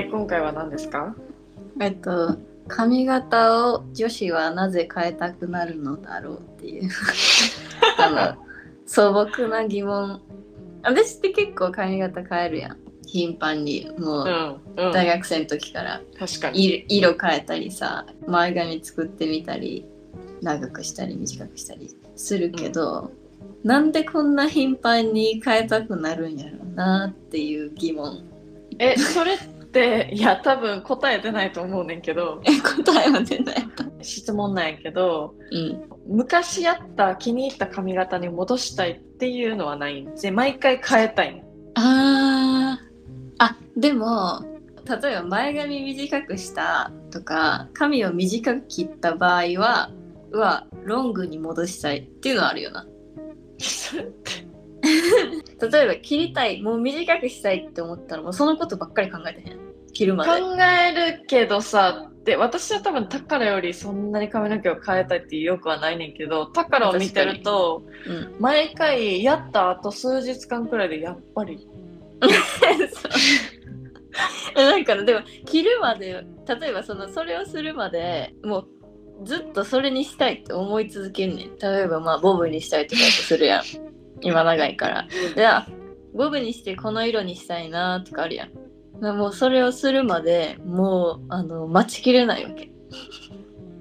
はい、今回は何ですか？えっと髪型を女子はなぜ変えたくなるのだろうっていう。あの素朴な疑問。私って結構髪型変えるやん。頻繁に。もう、うんうん。大学生の時から。確かに。色色変えたりさ前髪作ってみたり長くしたり短くしたりするけど、なんでこんな頻繁に変えたくなるんやろうなっていう疑問。え、それいや、多分答え出ないと思うねんけど、え答えは出ないと質問なんやけど、うん。昔やった気に入った髪型に戻したいっていうのはない。んで、毎回変えたいん。あー。あでも例えば前髪短くしたとか髪を短く切った場合はうわロングに戻したいっていうのはあるよな。それって 例えば切りたいもう短くしたいって思ったらもうそのことばっかり考えてへん。切るまで。考えるけどさ、で私は多分タカラよりそんなに髪の毛を変えたいっていう欲はないねんけど、タカラを見てると、うん毎回やった後数日間くらいでやっぱり。えだからでも切るまで例えばそのそれをするまでもうずっとそれにしたいって思い続けんねん。例えばまあボブにしたいとかするやん今長いから。であボブにしてこの色にしたいなとかあるやん。でもうそれをするまでもうあの待ちきれないわけ。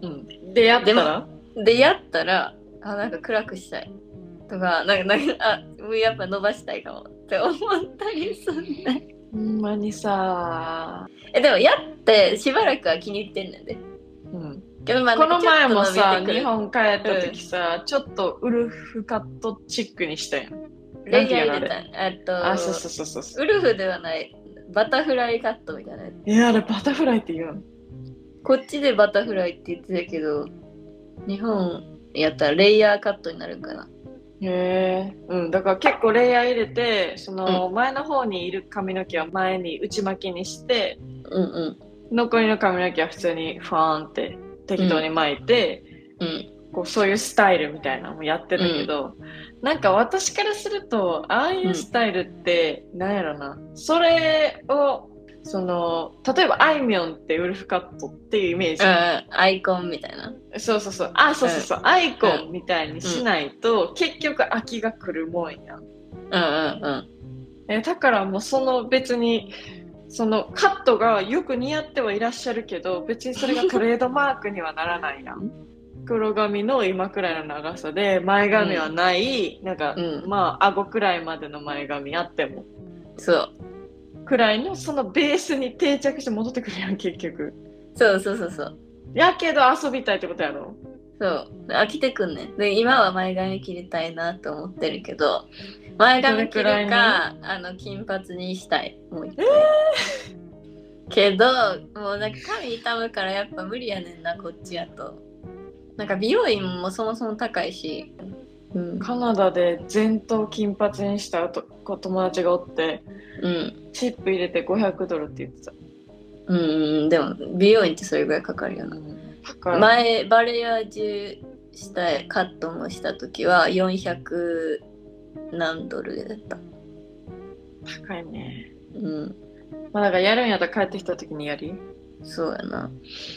うん。でやったら？でやったらあなんか暗くしたい。とかなんかなんかあもうやっぱ伸ばしたいかも。って思ったりすんねほんまにさ、えでもやってしばらくは気に入ってんねんで。うん、けどまあこの前もさ日本帰った時さ、ちょっとウルフカットチックにしたやん。レイヤーなんていうの入れたえっとあそうそうそうそうそう。ウルフではない。バタフライカットみたいなやつ。いやあれバタフライって言うの？こっちでバタフライって言ってたけど日本やったらレイヤーカットになるんかな。へえ、うん、だから結構レイヤー入れてその前の方にいる髪の毛は前に内巻きにしてうんうん。残りの髪の毛は普通にファーンって適当に巻いて、うん。こうそういうスタイルみたいなのもやってたけど、なんか私からするとああいうスタイルって、なんやろな。それをその例えばあいみょんってウルフカットっていうイメージ、うんアイコンみたいな。そうそうそう。あそうそうそう、アイコンみたいにしないと、結局飽きが来るもんや。んうんうんうん。えだからもうその別にそのカットがよく似合ってはいらっしゃるけど 別にそれがトレードマークにはならないやん黒髪の今くらいの長さで前髪はない、なんか、うん。まあ顎くらいまでの前髪あっても。そう。くらいのそのベースに定着して戻ってくるやん結局。そうそうそうそう。やけど遊びたいってことやろそう。飽きてくんね。んで今は前髪切りたいなと思ってるけど前髪切るかあの金髪にしたい。もう一回、けどもうなんか髪痛むからやっぱ無理やねんなこっちやと。なんか美容院もそもそも高いし、うん、カナダで前頭金髪にした男友達がおってうん。チップ入れて500ドルって言ってた、うんうんでも美容院ってそれぐらいかかるよな。だから前バレアージュしたいカットもした時は400何ドルだった。高いね。うん。まあだからやるんやったら帰ってきた時にやり？そうやな。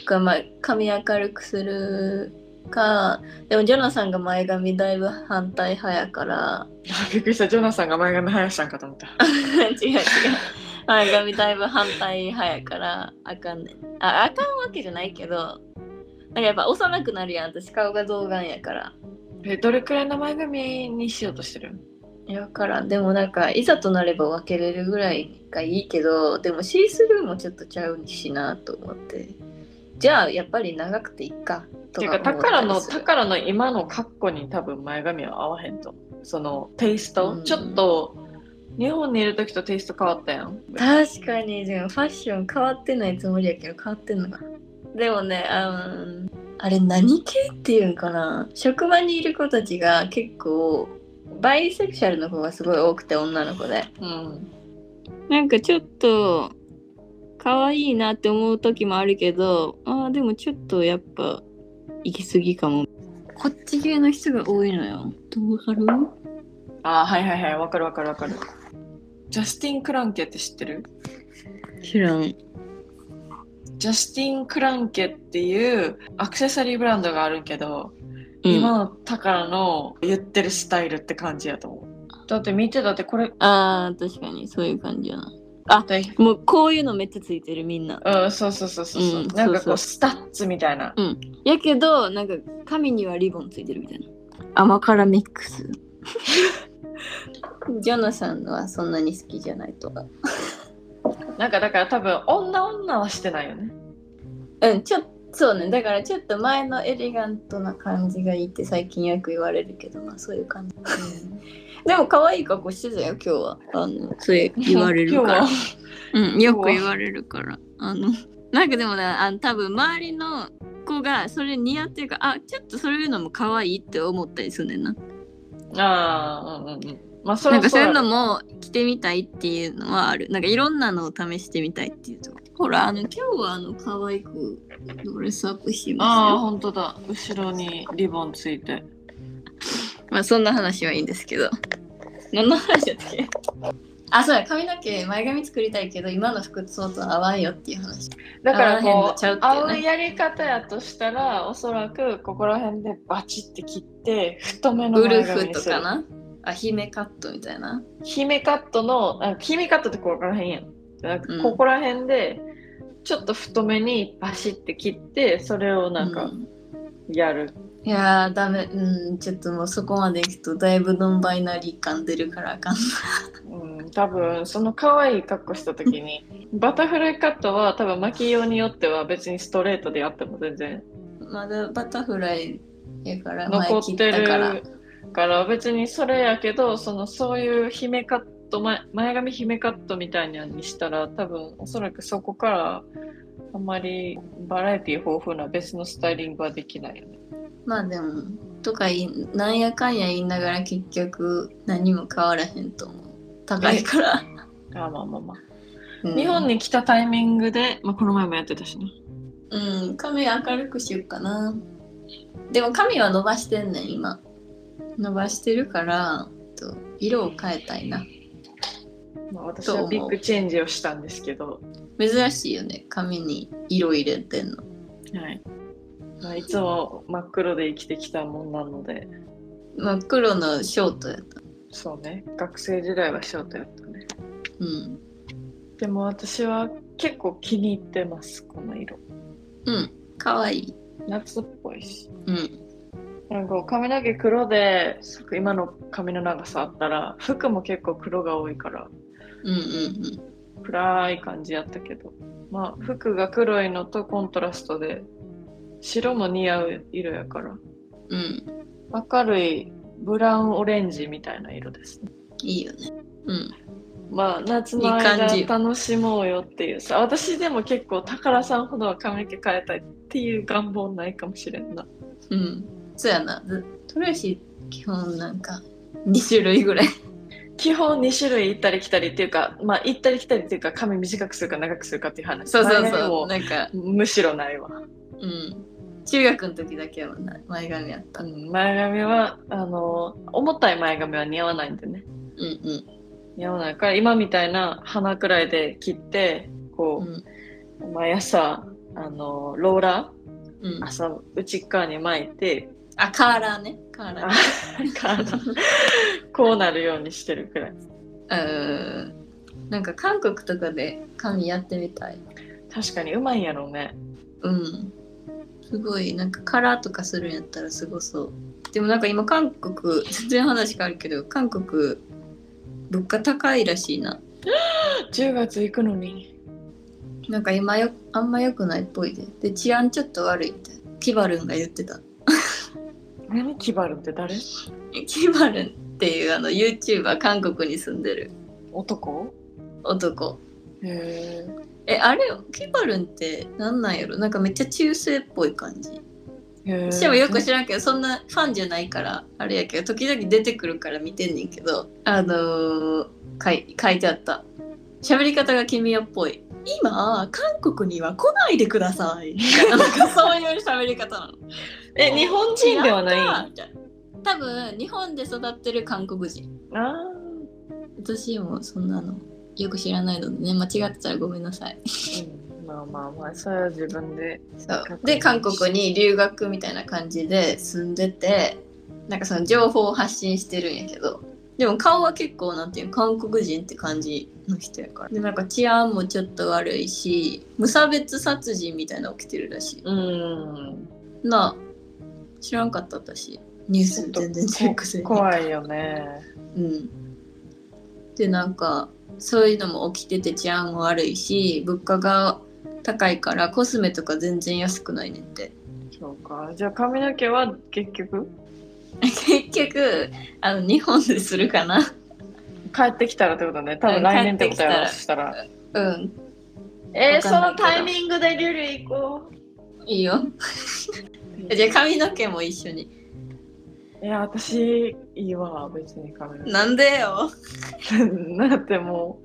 がまあ髪明るくするかでもジョナサンが前髪だいぶ反対派やから。あ びっくりした。ジョナサンが前髪生やしたんかと思った。違う違う。前髪だいぶ反対派やからあかんねん。ああかんわけじゃないけどやっぱ幼くなるやん私。顔が童顔やから。えどれくらいの前髪にしようとしてる？いやからん。でもなんかいざとなれば分けれるぐらいがいいけどでもシースルーもちょっとちゃうしなと思って。じゃあやっぱり長くていいかとかか宝の宝の今の格好に多分前髪は合わへんと。そのテイスト、うん。ちょっと日本にいる時とテイスト変わったやん確かにでもファッション変わってないつもりやけど変わってんのかなでもねあのあれ何系っていうんかな？職場にいる子たちが結構バイセクシャルの子がすごい多くて女の子で。うん。なんかちょっと可愛いなって思う時もあるけどあーでもちょっとやっぱ行き過ぎかも。こっち系の人が多いのよ。どうわかる？あはいはいはい。わかるわかるわかる。ジャスティン・クランケって知ってる？知らんジャスティン・クランケっていうアクセサリーブランドがあるけど、うん今の宝の言ってるスタイルって感じやと思う。だって見てだってこれ、ああ、確かにそういう感じやな。だいもうこういうのめっちゃついてるみんな。うん、そうそうそうそう。うんなんかこそうそううスタッズみたいな。やけど、なんか髪にはリボンついてるみたいな。甘辛ミックス。ジョナサンのはそんなに好きじゃないとか。なんかだから多分女女はしてないよね。うん、ちょっと。そうね、だからちょっと前のエレガントな感じがいいって最近よく言われるけど、まあそういう感じ。でも可愛い格好してたよ、今日は。あの、そう言われるから うん、よく言われるから。あの、なんかでもね、あの多分周りの子がそれ似合ってるから、あ、ちょっとそういうのも可愛いって思ったりするねんな。ああ、うんうんうん。まあそなんかそういうのも。も着てみたいっていうのはある。なんかいろんなのを試してみたいっていうと。ほら、あの、今日はあの、可愛くドレスアップしああ、ますよ。本当だ。後ろにリボンついて。まあそんな話はいいんですけど。何の話だったっけ？あ、そうや、髪の毛前髪作りたいけど、今の服装と合わんよっていう話。だからこう、ちゃうね合うやり方やとしたら、おそらくここら辺でバチって切って、太めのウル前髪フにする。とかな。あ、姫カットみたいな？姫カットの、あ姫カットってここら辺やん。なんかうんここら辺で、ちょっと太めにバシって切って、それをなんかうんやる。いやー、ダメ。うん、ちょっともうそこまでいくとだいぶノンバイナリー感出るからあかん。うん、多分その可愛い格好した時に、バタフライカットは多分巻きようによっては別にストレートでやっても全然まだバタフライやから残ってったから。るから別にそれやけどそのそういう姫カット前前髪姫カットみたいにしたら多分おそらくそこからあんまりバラエティ豊富な別のスタイリングはできないよね。まあでも、とかいなんやかんや言いながら結局何も変わらへんと思う。高いから。あまあまあまあ。うん日本に来たタイミングで、まあ、この前もやってたしな。うん、髪明るくしようかな。でも髪は伸ばしてんねん、今。伸ばしてるから、と色を変えたいな。まあ、私はビッグチェンジをしたんですけど、珍しいよね、髪に色入れてんの。はいまあ、いつも真っ黒で生きてきたもんなので、真っ黒のショートやった。そうね、学生時代はショートやったね。うん。でも私は結構気に入ってます、この色。うん。かわいい。夏っぽいし。うん。なんか髪の毛黒で、今の髪の長さあったら、服も結構黒が多いから、うんうん暗い感じやったけど、まあ、服が黒いのとコントラストで、白も似合う色やから、うん。うん。明るいブラウンオレンジみたいな色ですね。いいよね。うん。まあ夏の間感じ楽しもうよっていうさ私でも結構宝さんほどは髪の毛変えたいっていう願望ないかもしれんなうん。そうやな。ずトレーシー基本なんか2種類ぐらい。基本2種類行ったり来たりっていうかまあ行ったり来たりっていうか髪短くするか長くするかっていう話そうそうそう。もなんか、むしろないわ、うん。中学の時だけはな前髪やった。うんうん、前髪はあの重たい前髪は似合わないんでねうん。似合わないから今みたいな鼻くらいで切ってこうんう、毎朝あのローラうんー、朝内っ側に巻いてあ、カーラーね。カーラあー。体こうなるようにしてるくらいうん。なんか韓国とかで髪やってみたい。確かにうまいんやろうねうん。すごい、なんかカラーとかするんやったらすごそう。でもなんか今韓国、全然話変わるけど、韓国、物価高いらしいな。10月行くのになんか今よ、あんま良くないっぽいで。で、治安ちょっと悪いみたい。キバルンが言ってた。何キバルって誰？キバルンっていうあの YouTuber 韓国に住んでる男？男。へえ、あれキバルンってなんなんやろ？なんかめっちゃ中世っぽい感じ。え私もよく知らんけど、そんなファンじゃないから、あれやけど、時々出てくるから見てんねんけど、あのー、書い書いてあった。喋り方が君よっぽい。今、韓国には来ないでください。そういう喋り方なの。え日本人ではない？多分、日本で育ってる韓国人。あ私もそんなのよく知らないのでね、間違ってたらごめんなさい。ー、うん、まあまあまあそれは自分でそうで韓国に留学みたいな感じで住んでてなんかその情報を発信してるんやけどでも顔は結構なんていうの韓国人って感じの人やから。でなんか治安もちょっと悪いし無差別殺人みたいなの起きてるらしい。うん。なあ知らんかった私。ニュース全然チェックせずに怖いよね。うん。でなんかそういうのも起きてて治安も悪いし物価が高いからコスメとか全然安くないねんって。そうか。じゃあ髪の毛は結局？結局あの日本でするかな。帰ってきたらってことね。多分来年ってことやしたら。うん。えー、そのタイミングでリュリ行こいいよ。うじゃあ髪の毛も一緒に。いや私いいわ別に髪の毛。なんでよ。だっても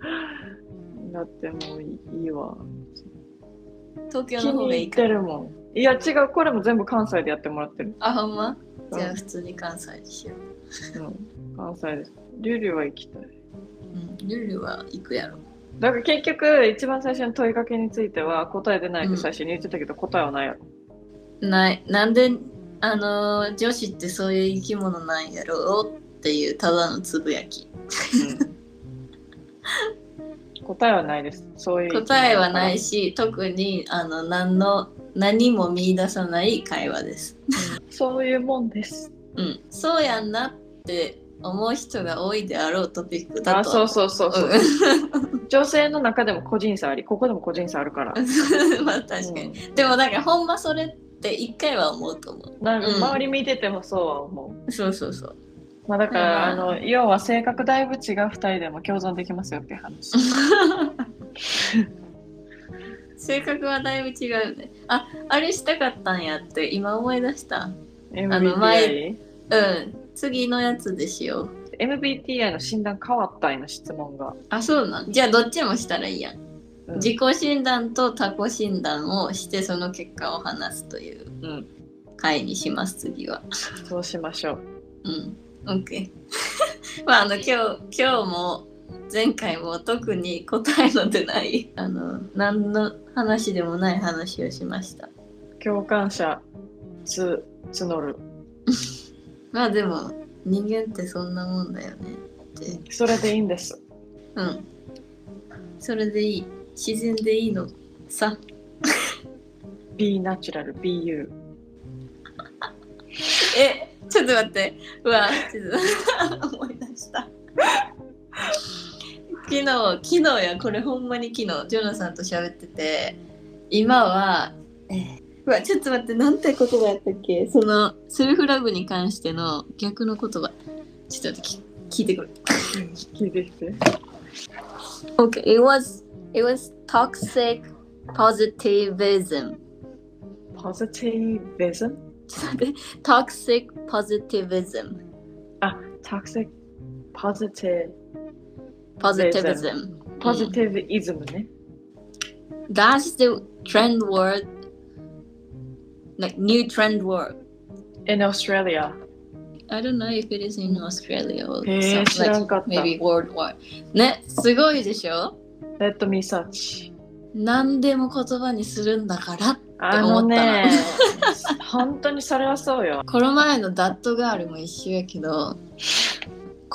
うだってもういいわ。東京の方がいいかてるもん。いや違うこれも全部関西でやってもらってる。あほんま？じゃあ普通に関西にしよう。ん、関西です。リュリは行きたい。ううん。ルルは行くやろ。だから結局一番最初の問いかけについては答え出ないっうん。て最初に言ってたけど、答えはないやろ。ない。なんであのー女子ってそういう生き物なんやろうっていうただのつぶやき。答えはないです。そういう。答えはない。し特にあの何の何も見出さない会話です。そういうもんです。うん、そうやんなって思う人が多いであろうトピックだあ、とそうそうそうそう。う 女性の中でも個人差あり、ここでも個人差あるから。ん まあ確かに、でもなんかほんまそれって一回は思うと思うんなんかうん周り見ててもそうは思う。うそうそうそうまあだから、うんあの要は性格だいぶ違う二人でも共存できますよっていう話。性格はだいぶ違うよね。ああれしたかったんやって今思い出した。MBTI? 前うん。次のやつでしよう。MBTI の診断変わったんの質問が。あそうなん？じゃあどっちもしたらいいやん。うん。自己診断と他己診断をしてその結果を話すといううん、回にします次は。そうしましょう。うん。OK まああの今日今日も前回も特に答えの出ないあの何の話でもない話をしました。共感者つ募る。まあでも人間ってそんなもんだよね。って。それでいいんです。うん。それでいい。自然でいいのさ。Be natural, be you. えちょっと待って。うわちょっと 昨日昨日やこれほんまに昨日ジョナサンと喋ってて今は、えーうわちょっと待ってなんて言葉やったっけ？そのセルフラブに関しての逆の言葉。ちょっと待ってき聞いてくる。聞いてきて。Okay it was it was toxic positivism. Positivism? ちょっと待って。toxic positivism. あ、toxic positive positivism positivism ね。That's the trend word, like new trend word. In Australia. I don't know if it is in Australia or へえ、some- 知らんかった。maybe worldwide. ね、すごいでしょ Let me search. 何でも言葉にするんだからってあ思ったのねな、本当にそれはそうよ。この前のダットガールも一緒やけど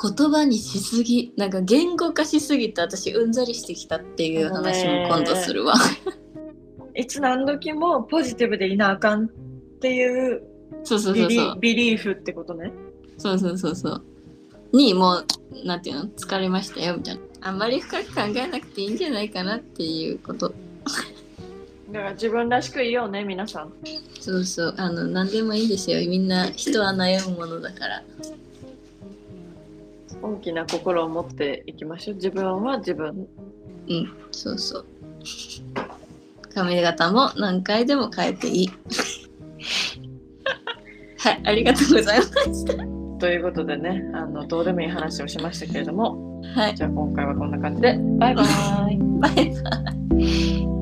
言葉にしすぎなんか言語化しすぎて私うんざりしてきたっていう話も今度するわ いつ何時もポジティブでいなあかんっていうそうそうビリそうそうビリーフってことね。そうそうそうそう。にもう、なんていうの疲れましたよみたいな。あんまり深く考えなくていいんじゃないかなっていうこと。だから自分らしくいようね、皆さん。そうそう。あの、何でもいいですよ。みんな人は悩むものだから。大きな心を持っていきましょう。自分は自分。うん、そうそう。髪型も何回でも変えていい。はい、ありがとうございました。ということでね、あのどうでもいい話をしましたけれども、はい、じゃあ今回はこんな感じで、バイバイ。バイバイ。